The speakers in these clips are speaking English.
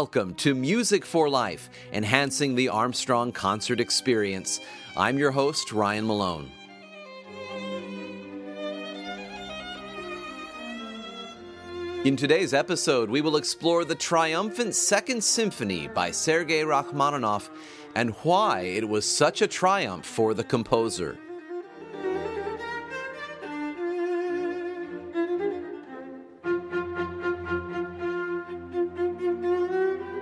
Welcome to Music for Life, enhancing the Armstrong concert experience. I'm your host, Ryan Malone. In today's episode, we will explore the triumphant Second Symphony by Sergei Rachmaninoff and why it was such a triumph for the composer.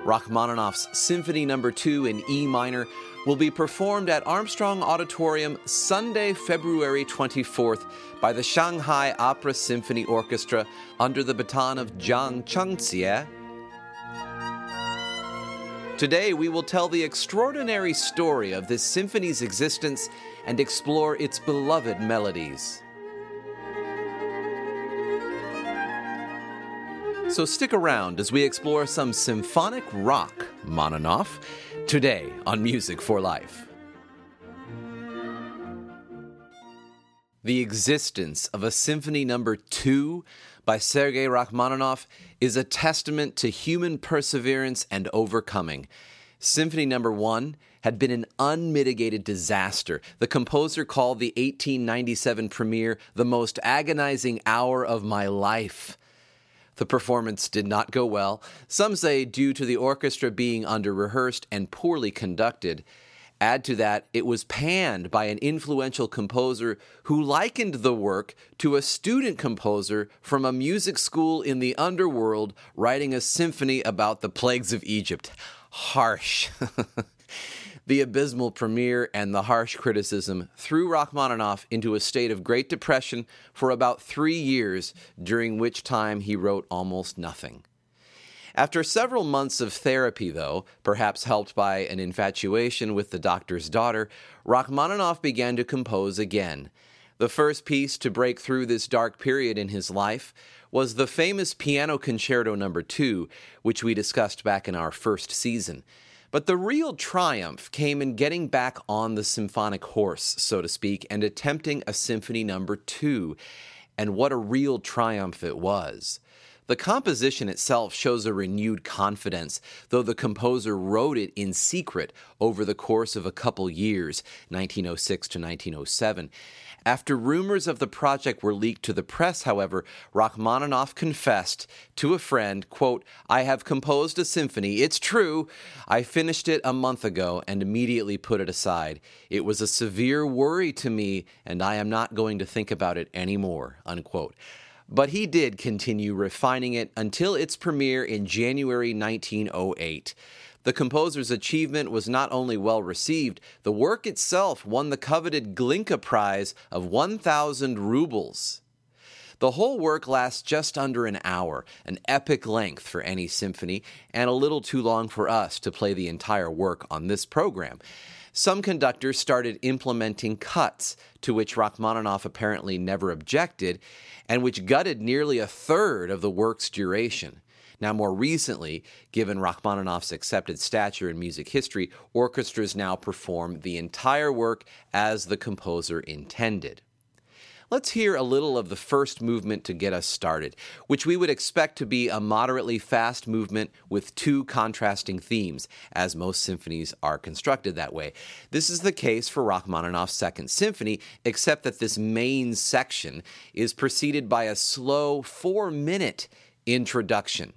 Rachmaninoff's Symphony No. 2 in E minor will be performed at Armstrong Auditorium Sunday, February 24th by the Shanghai Opera Symphony Orchestra under the baton of Jiang Chengxie. Today, we will tell the extraordinary story of this symphony's existence and explore its beloved melodies. So stick around as we explore some symphonic rock, Mononoff, today on Music for Life. The existence of a symphony number 2 by Sergei Rachmaninoff is a testament to human perseverance and overcoming. Symphony number 1 had been an unmitigated disaster. The composer called the 1897 premiere the most agonizing hour of my life. The performance did not go well, some say due to the orchestra being under rehearsed and poorly conducted. Add to that, it was panned by an influential composer who likened the work to a student composer from a music school in the underworld writing a symphony about the plagues of Egypt. Harsh. The abysmal premiere and the harsh criticism threw Rachmaninoff into a state of great depression for about three years, during which time he wrote almost nothing. After several months of therapy, though, perhaps helped by an infatuation with the doctor's daughter, Rachmaninoff began to compose again. The first piece to break through this dark period in his life was the famous Piano Concerto No. 2, which we discussed back in our first season. But the real triumph came in getting back on the symphonic horse, so to speak, and attempting a symphony number two. And what a real triumph it was. The composition itself shows a renewed confidence, though the composer wrote it in secret over the course of a couple years, 1906 to 1907. After rumors of the project were leaked to the press, however, Rachmaninoff confessed to a friend, quote, I have composed a symphony. It's true. I finished it a month ago and immediately put it aside. It was a severe worry to me, and I am not going to think about it anymore, unquote. But he did continue refining it until its premiere in January 1908. The composer's achievement was not only well received, the work itself won the coveted Glinka Prize of 1,000 rubles. The whole work lasts just under an hour, an epic length for any symphony, and a little too long for us to play the entire work on this program. Some conductors started implementing cuts, to which Rachmaninoff apparently never objected, and which gutted nearly a third of the work's duration. Now, more recently, given Rachmaninoff's accepted stature in music history, orchestras now perform the entire work as the composer intended. Let's hear a little of the first movement to get us started, which we would expect to be a moderately fast movement with two contrasting themes, as most symphonies are constructed that way. This is the case for Rachmaninoff's Second Symphony, except that this main section is preceded by a slow four minute introduction.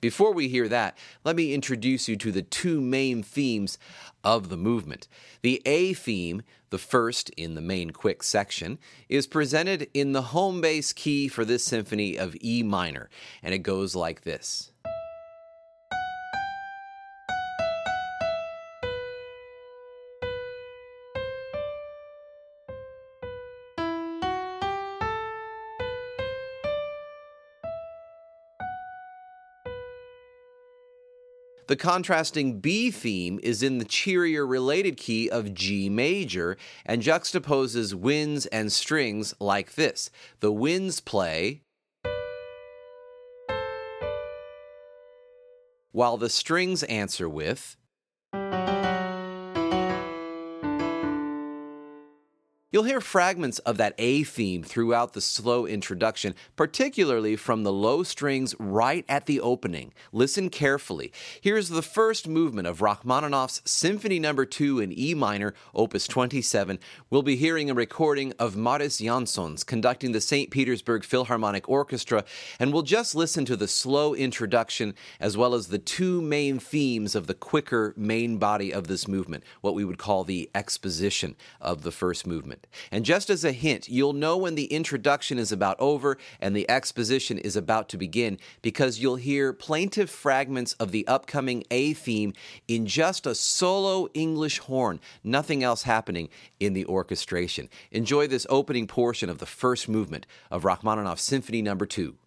Before we hear that, let me introduce you to the two main themes of the movement. The A theme, the first in the main quick section, is presented in the home base key for this symphony of E minor, and it goes like this. The contrasting B theme is in the cheerier related key of G major and juxtaposes winds and strings like this. The winds play, while the strings answer with You'll hear fragments of that A theme throughout the slow introduction, particularly from the low strings right at the opening. Listen carefully. Here's the first movement of Rachmaninoff's Symphony No. 2 in E minor, opus 27. We'll be hearing a recording of Mariss Jansons conducting the St. Petersburg Philharmonic Orchestra, and we'll just listen to the slow introduction as well as the two main themes of the quicker main body of this movement, what we would call the exposition of the first movement. And just as a hint, you'll know when the introduction is about over and the exposition is about to begin because you'll hear plaintive fragments of the upcoming A theme in just a solo English horn, nothing else happening in the orchestration. Enjoy this opening portion of the first movement of Rachmaninoff's Symphony Number no. 2.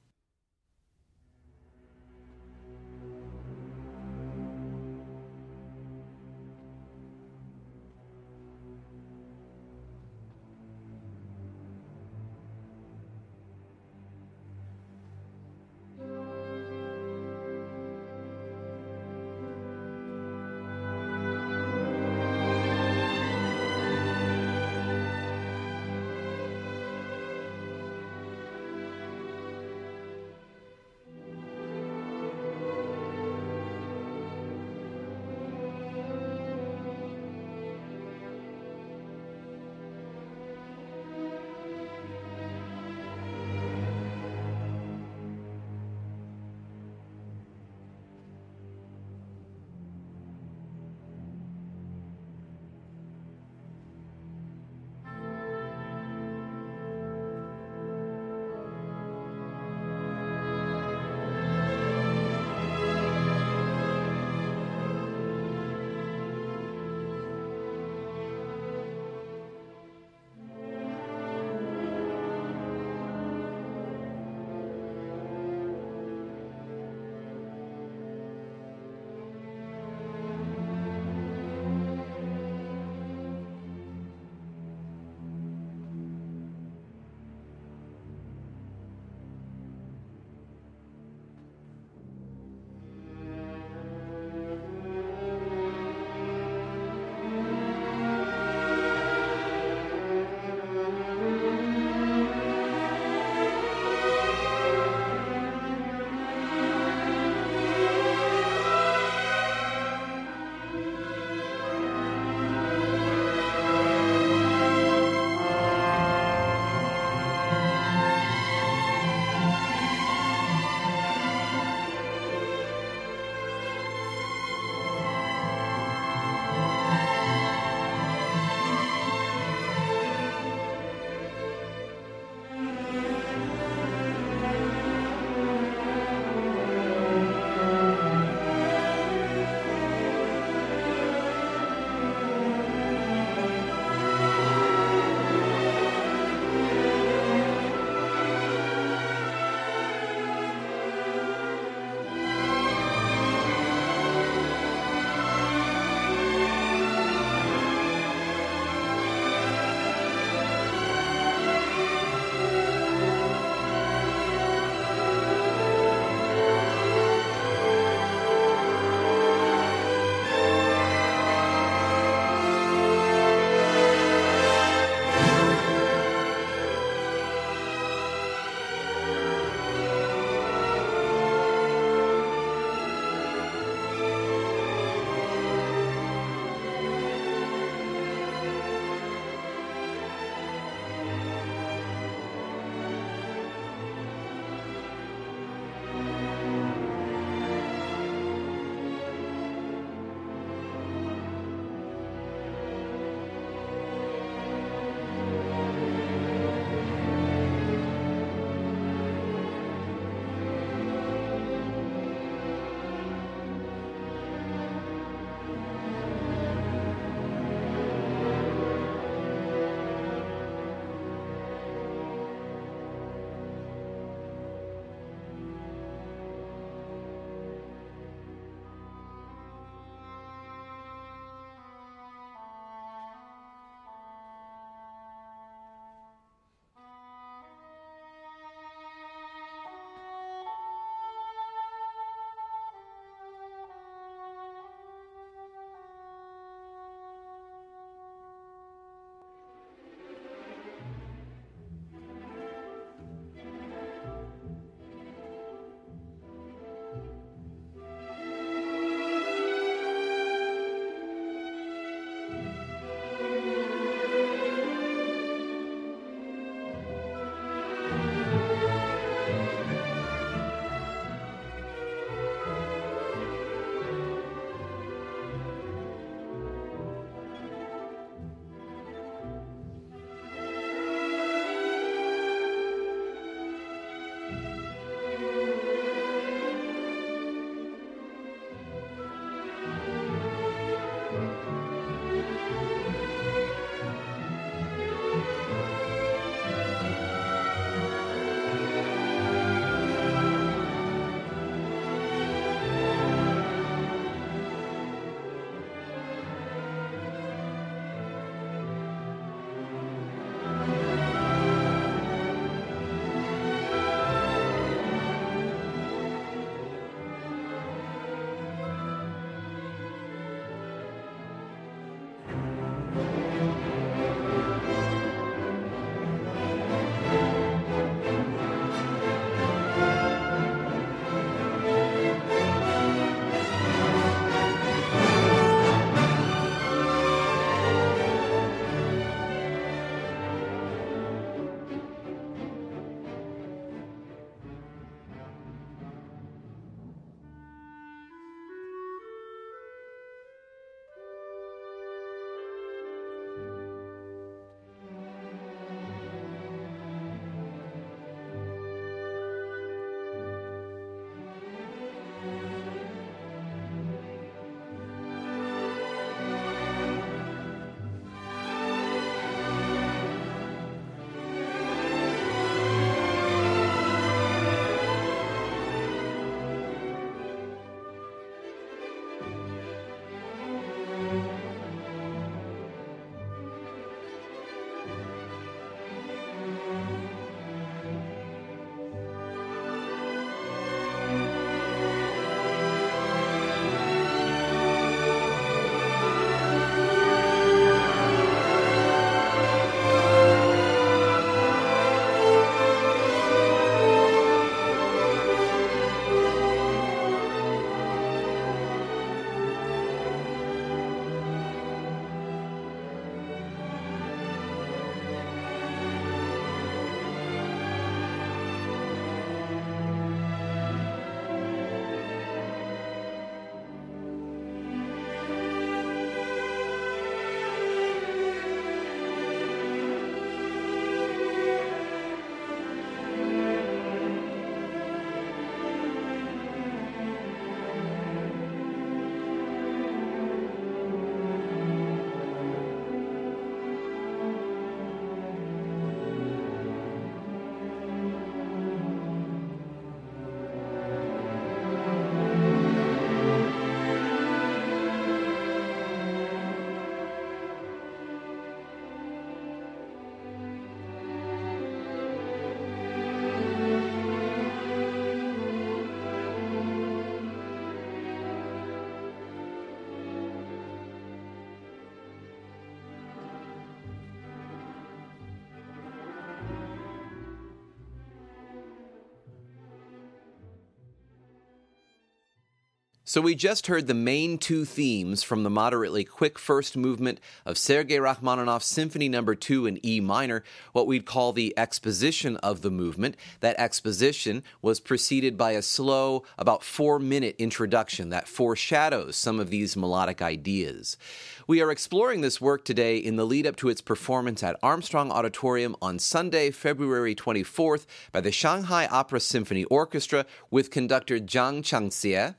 So we just heard the main two themes from the moderately quick first movement of Sergei Rachmaninoff's Symphony Number no. 2 in E minor, what we'd call the exposition of the movement. That exposition was preceded by a slow, about 4-minute introduction that foreshadows some of these melodic ideas. We are exploring this work today in the lead up to its performance at Armstrong Auditorium on Sunday, February 24th by the Shanghai Opera Symphony Orchestra with conductor Zhang Changxie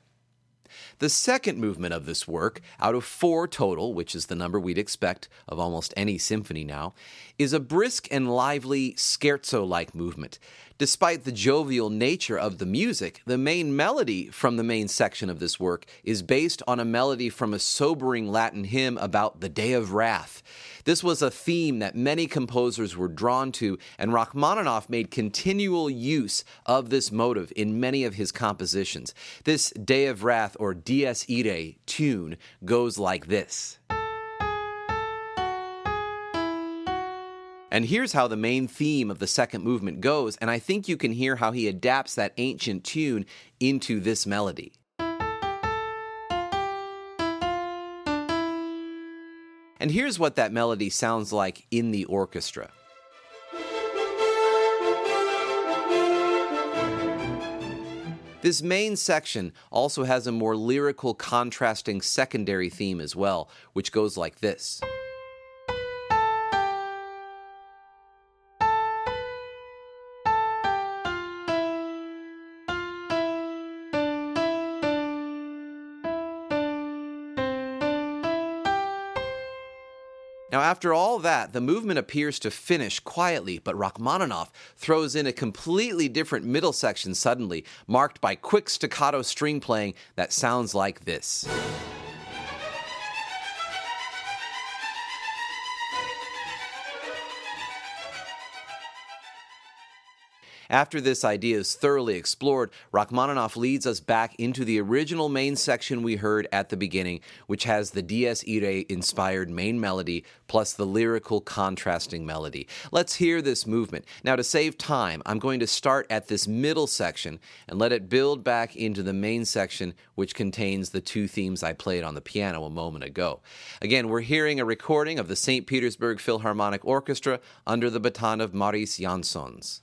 the second movement of this work, out of four total, which is the number we'd expect of almost any symphony now, is a brisk and lively scherzo like movement. Despite the jovial nature of the music, the main melody from the main section of this work is based on a melody from a sobering Latin hymn about the day of wrath. This was a theme that many composers were drawn to, and Rachmaninoff made continual use of this motive in many of his compositions. This Day of Wrath or Dies Irae tune goes like this. And here's how the main theme of the second movement goes, and I think you can hear how he adapts that ancient tune into this melody. And here's what that melody sounds like in the orchestra. This main section also has a more lyrical, contrasting secondary theme as well, which goes like this. Now, after all that, the movement appears to finish quietly, but Rachmaninoff throws in a completely different middle section suddenly, marked by quick staccato string playing that sounds like this. After this idea is thoroughly explored, Rachmaninoff leads us back into the original main section we heard at the beginning, which has the Dies Irae inspired main melody plus the lyrical contrasting melody. Let's hear this movement. Now, to save time, I'm going to start at this middle section and let it build back into the main section, which contains the two themes I played on the piano a moment ago. Again, we're hearing a recording of the St. Petersburg Philharmonic Orchestra under the baton of Mariss Jansons.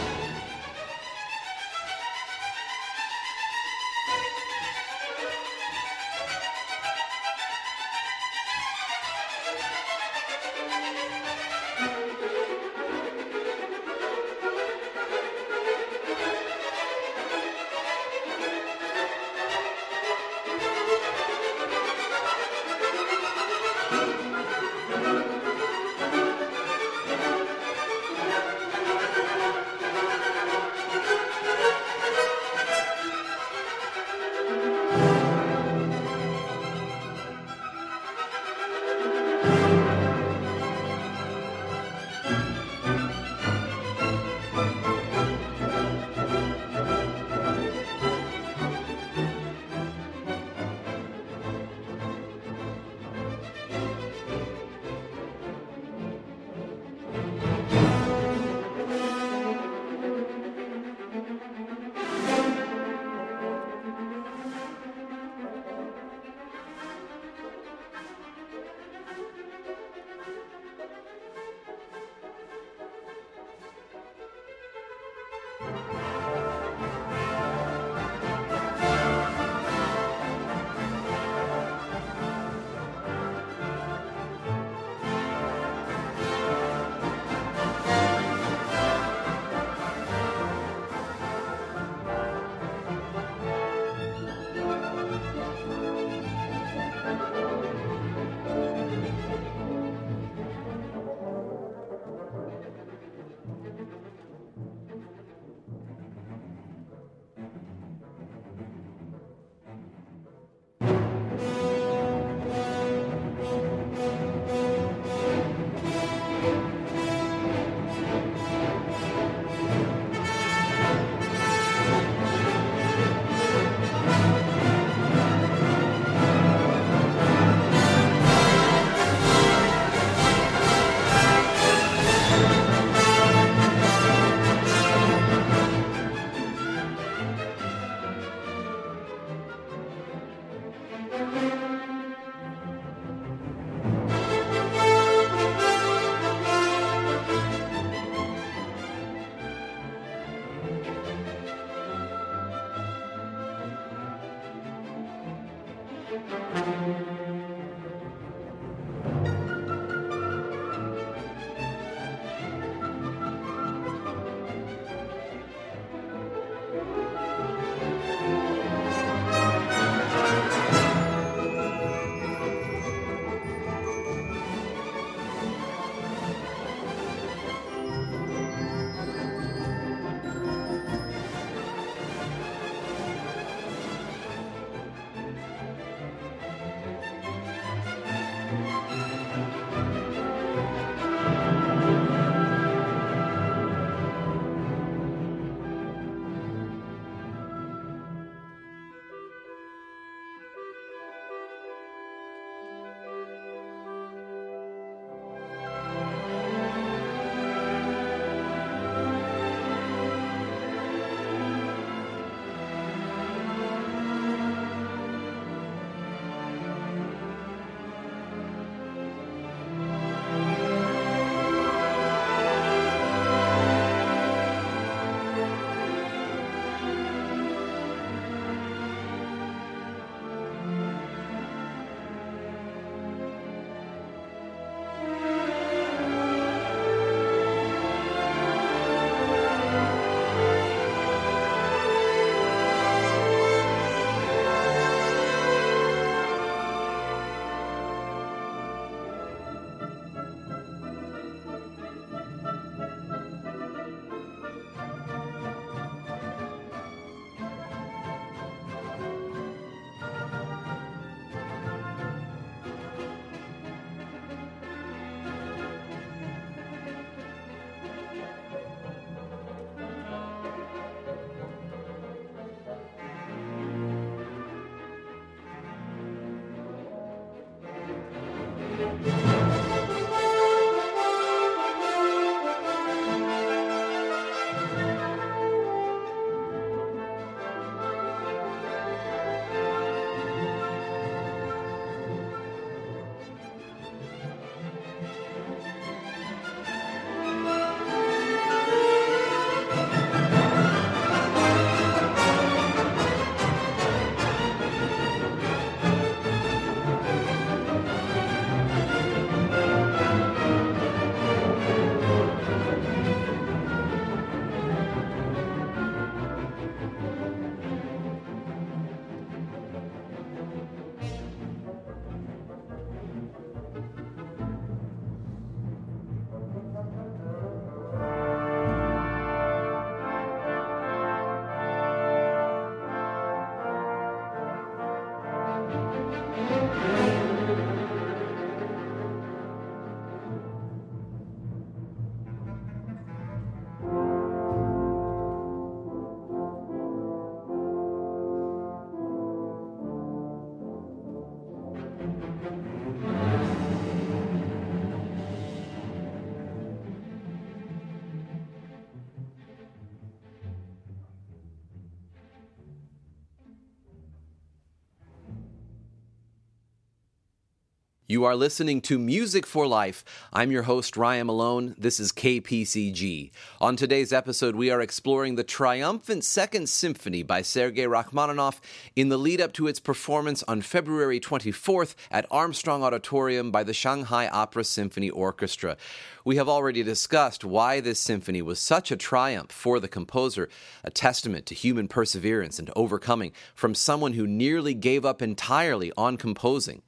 You are listening to Music for Life. I'm your host, Ryan Malone. This is KPCG. On today's episode, we are exploring the triumphant Second Symphony by Sergei Rachmaninoff in the lead up to its performance on February 24th at Armstrong Auditorium by the Shanghai Opera Symphony Orchestra. We have already discussed why this symphony was such a triumph for the composer, a testament to human perseverance and overcoming from someone who nearly gave up entirely on composing.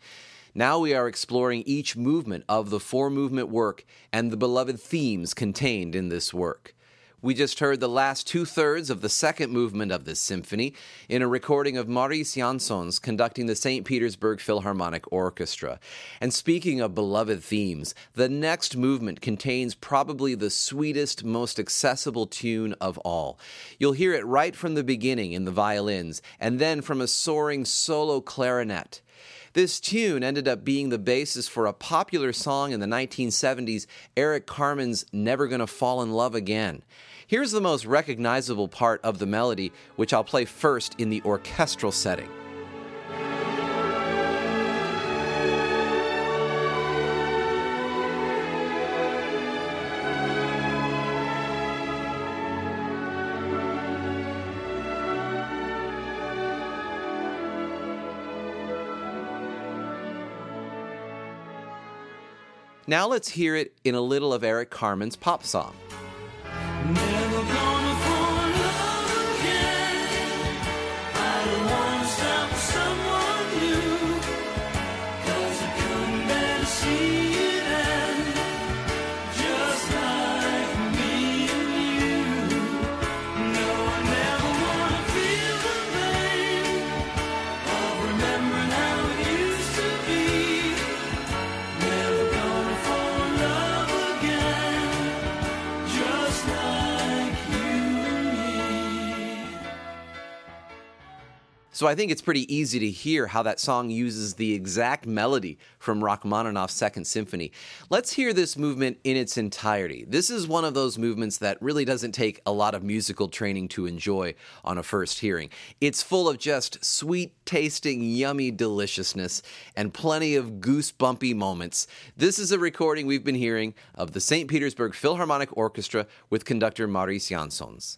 Now we are exploring each movement of the four movement work and the beloved themes contained in this work. We just heard the last two thirds of the second movement of this symphony in a recording of Mariss Jansons conducting the St. Petersburg Philharmonic Orchestra. And speaking of beloved themes, the next movement contains probably the sweetest, most accessible tune of all. You'll hear it right from the beginning in the violins, and then from a soaring solo clarinet. This tune ended up being the basis for a popular song in the 1970s, Eric Carmen's Never Gonna Fall in Love Again. Here's the most recognizable part of the melody, which I'll play first in the orchestral setting. Now let's hear it in a little of Eric Carmen's pop song. So I think it's pretty easy to hear how that song uses the exact melody from Rachmaninoff's Second Symphony. Let's hear this movement in its entirety. This is one of those movements that really doesn't take a lot of musical training to enjoy on a first hearing. It's full of just sweet tasting, yummy deliciousness and plenty of goosebumpy moments. This is a recording we've been hearing of the St. Petersburg Philharmonic Orchestra with conductor Mariss Jansons.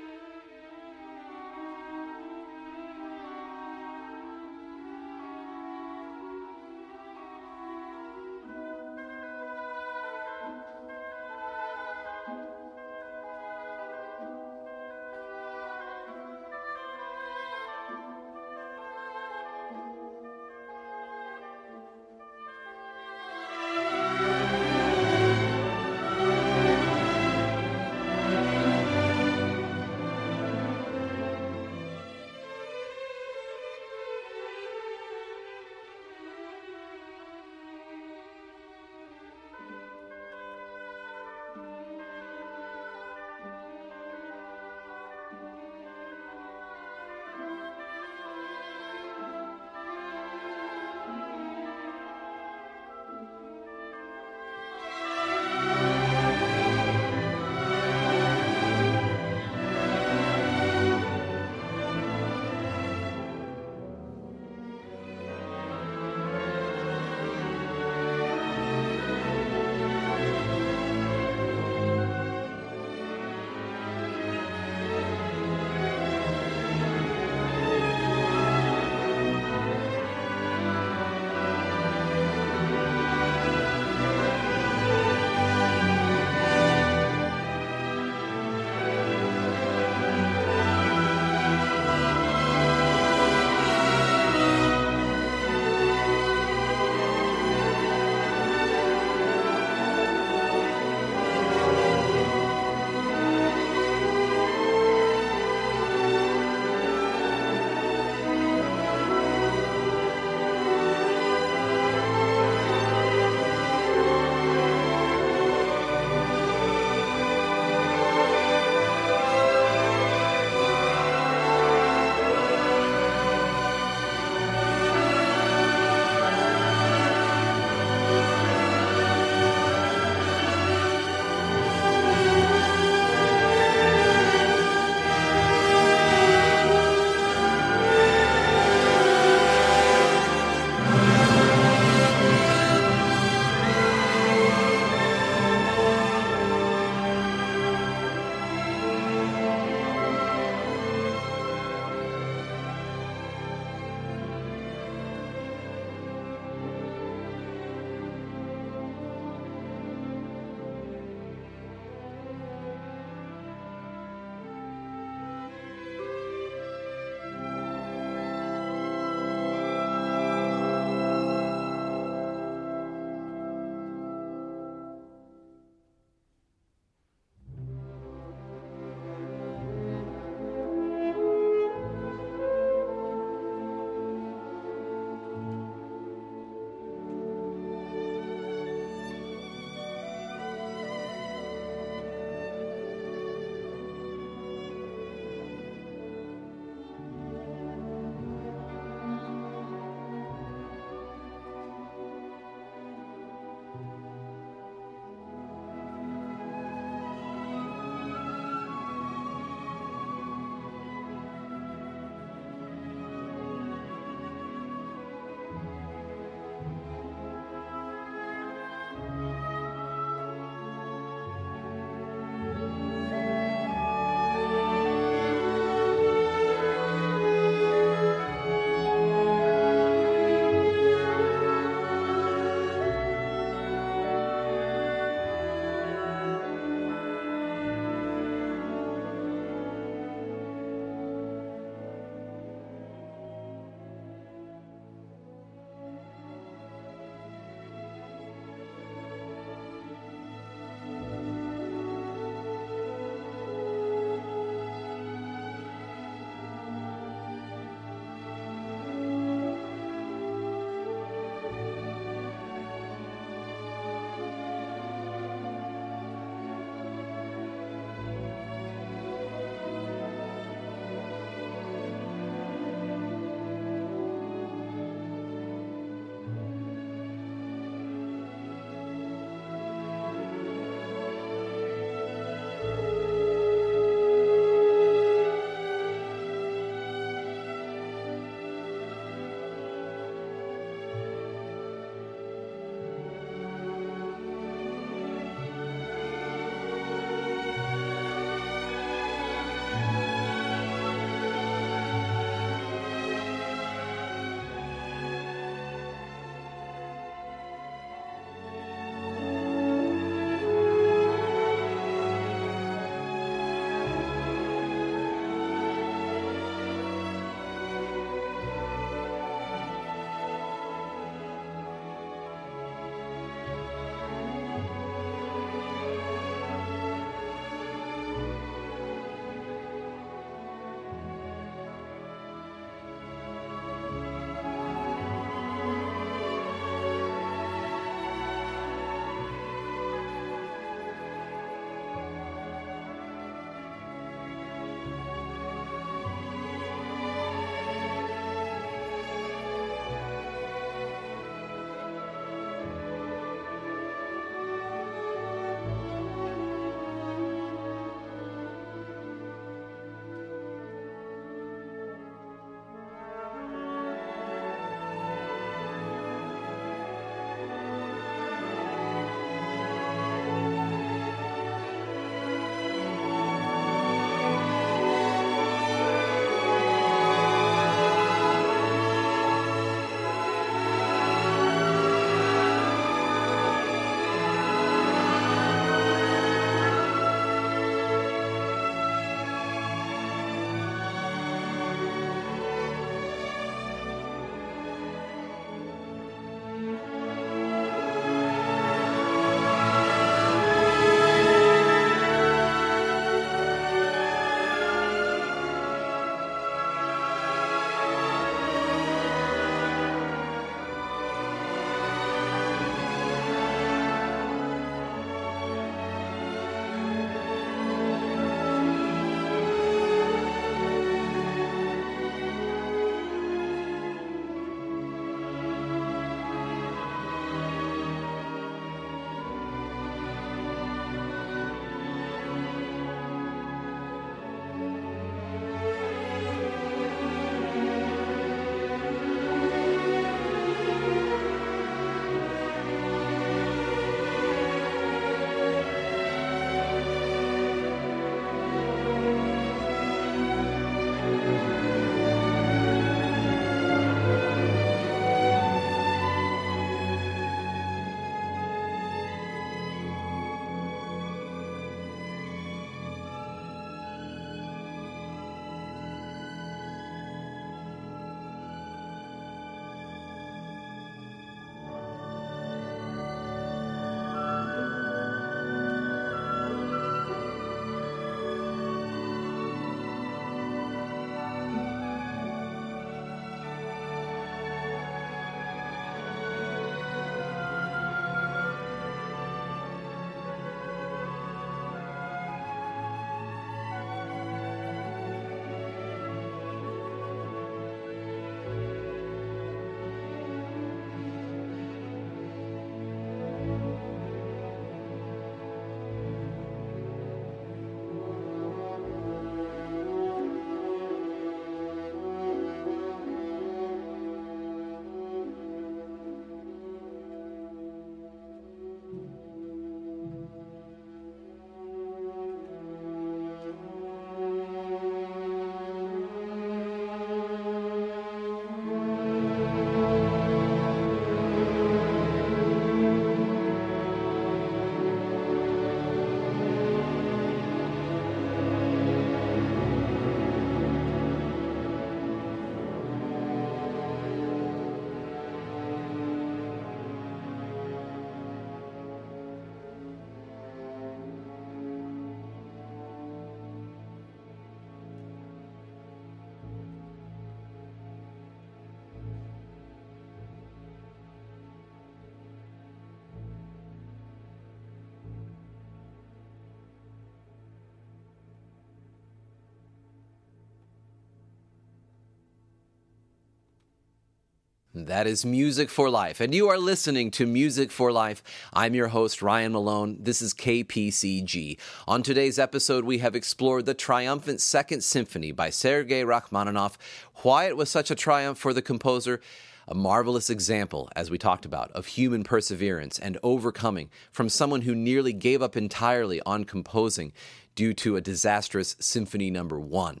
That is Music for Life, and you are listening to Music for Life. I'm your host, Ryan Malone. This is KPCG. On today's episode, we have explored the triumphant Second Symphony by Sergei Rachmaninoff, why it was such a triumph for the composer, a marvelous example, as we talked about, of human perseverance and overcoming from someone who nearly gave up entirely on composing due to a disastrous Symphony Number One.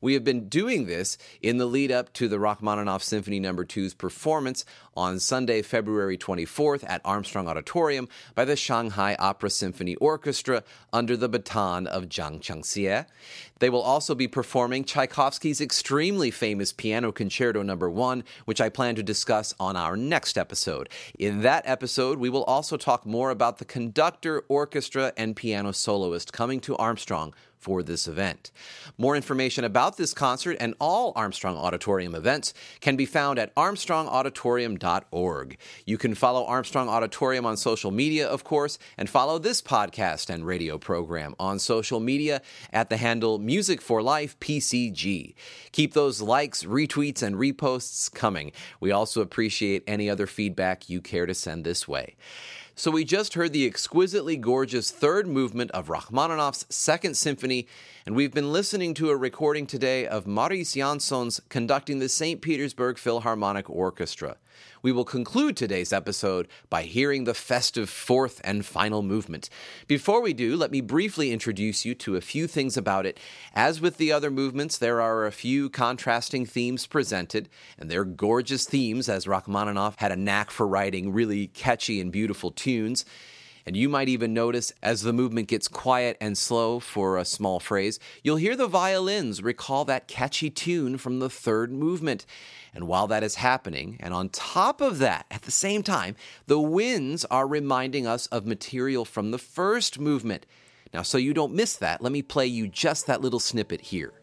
We have been doing this in the lead up to the Rachmaninoff Symphony No. 2's performance on Sunday, February 24th at Armstrong Auditorium by the Shanghai Opera Symphony Orchestra under the baton of Zhang Changxie. They will also be performing Tchaikovsky's extremely famous Piano Concerto No. 1, which I plan to discuss on our next episode. In that episode, we will also talk more about the conductor, orchestra, and piano soloist coming to Armstrong for this event. More information about this concert and all Armstrong Auditorium events can be found at armstrongauditorium.org. You can follow Armstrong Auditorium on social media, of course, and follow this podcast and radio program on social media at the handle Music for Life PCG. Keep those likes, retweets, and reposts coming. We also appreciate any other feedback you care to send this way. So we just heard the exquisitely gorgeous third movement of Rachmaninoff's Second Symphony, and we've been listening to a recording today of Mariss Jansons conducting the St. Petersburg Philharmonic Orchestra. We will conclude today's episode by hearing the festive fourth and final movement. Before we do, let me briefly introduce you to a few things about it. As with the other movements, there are a few contrasting themes presented, and they're gorgeous themes, as Rachmaninoff had a knack for writing really catchy and beautiful tunes. And you might even notice as the movement gets quiet and slow for a small phrase, you'll hear the violins recall that catchy tune from the third movement. And while that is happening, and on top of that, at the same time, the winds are reminding us of material from the first movement. Now, so you don't miss that, let me play you just that little snippet here.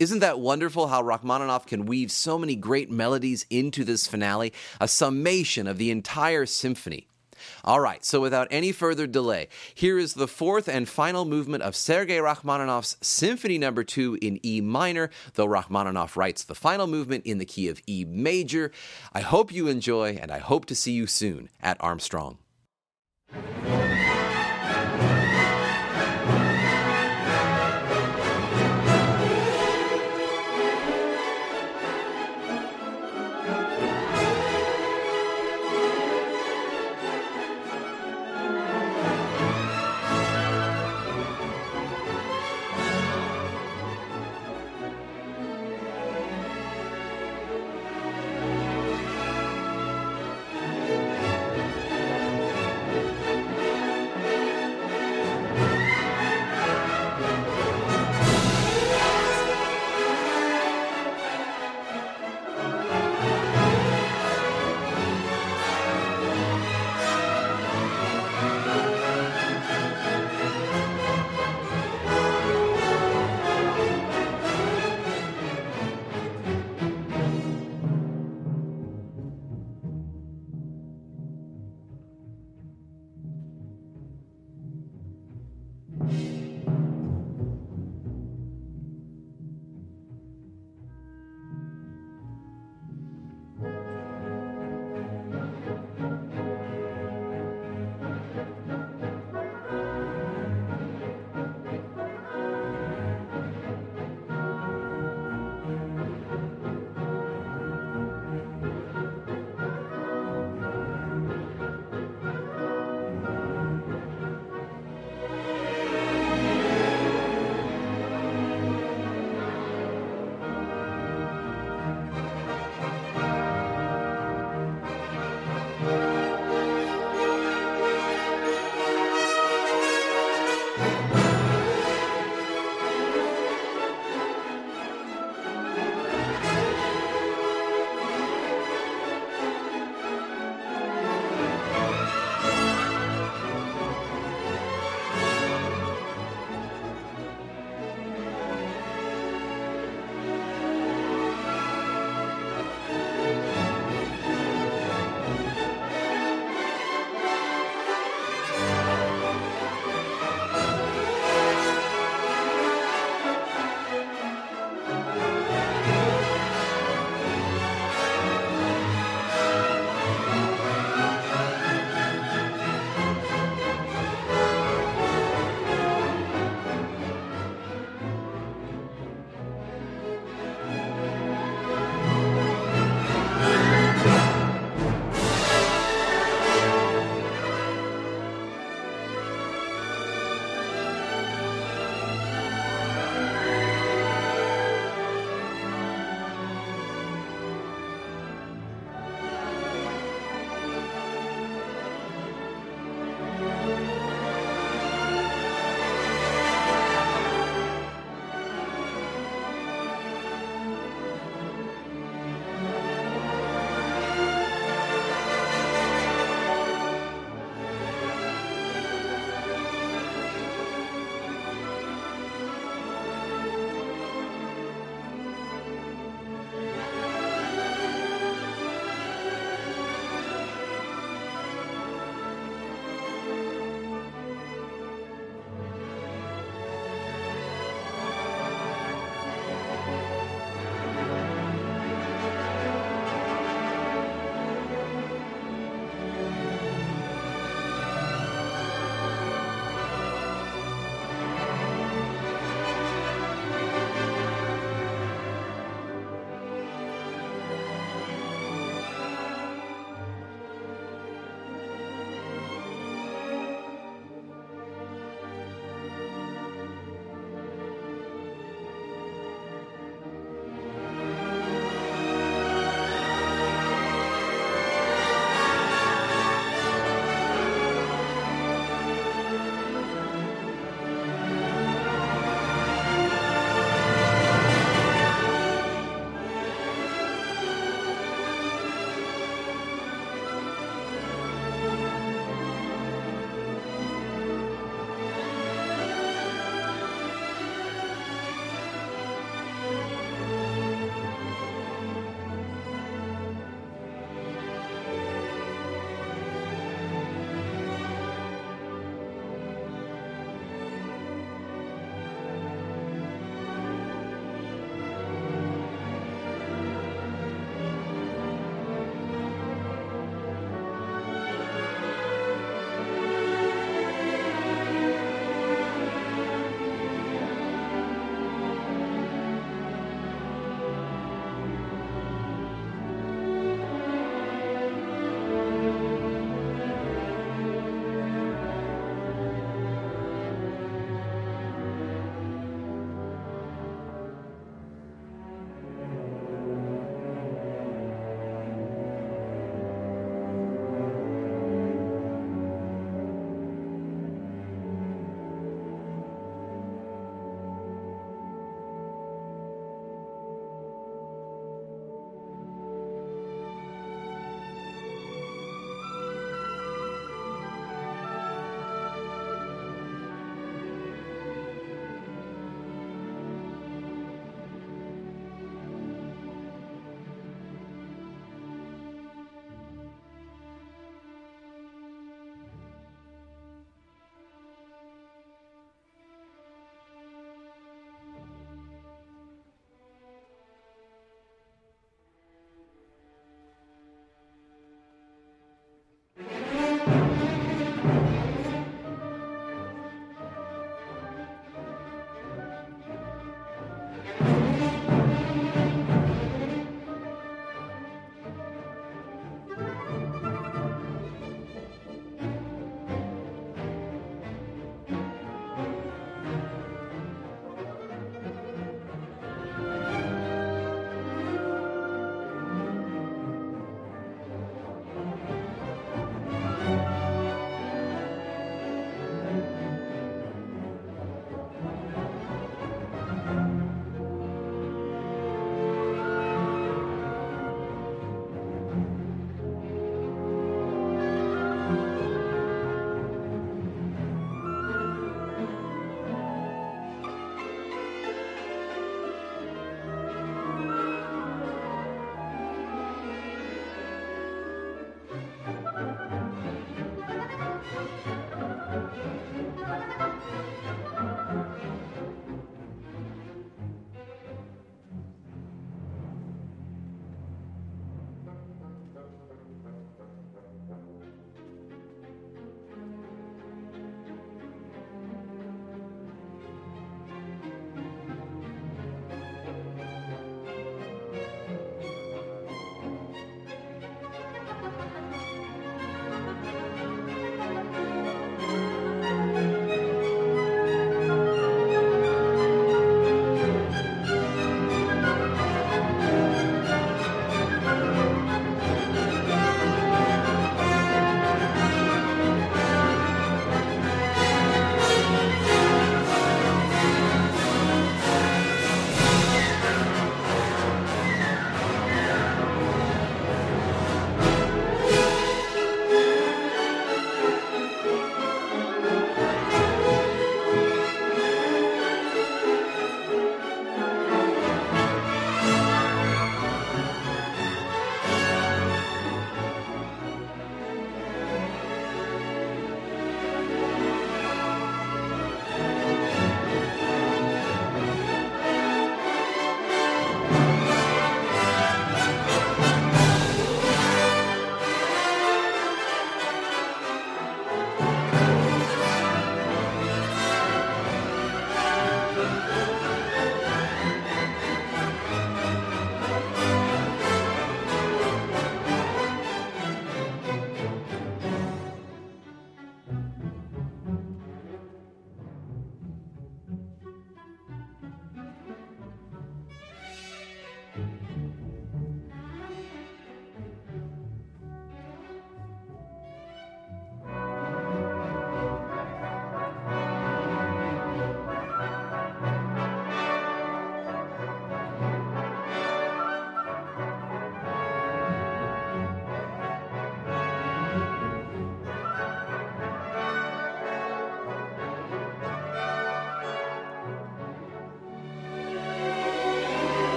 Isn't that wonderful how Rachmaninoff can weave so many great melodies into this finale, a summation of the entire symphony? All right, so without any further delay, here is the fourth and final movement of Sergei Rachmaninoff's Symphony No. 2 in E minor, though Rachmaninoff writes the final movement in the key of E major. I hope you enjoy, and I hope to see you soon at Armstrong.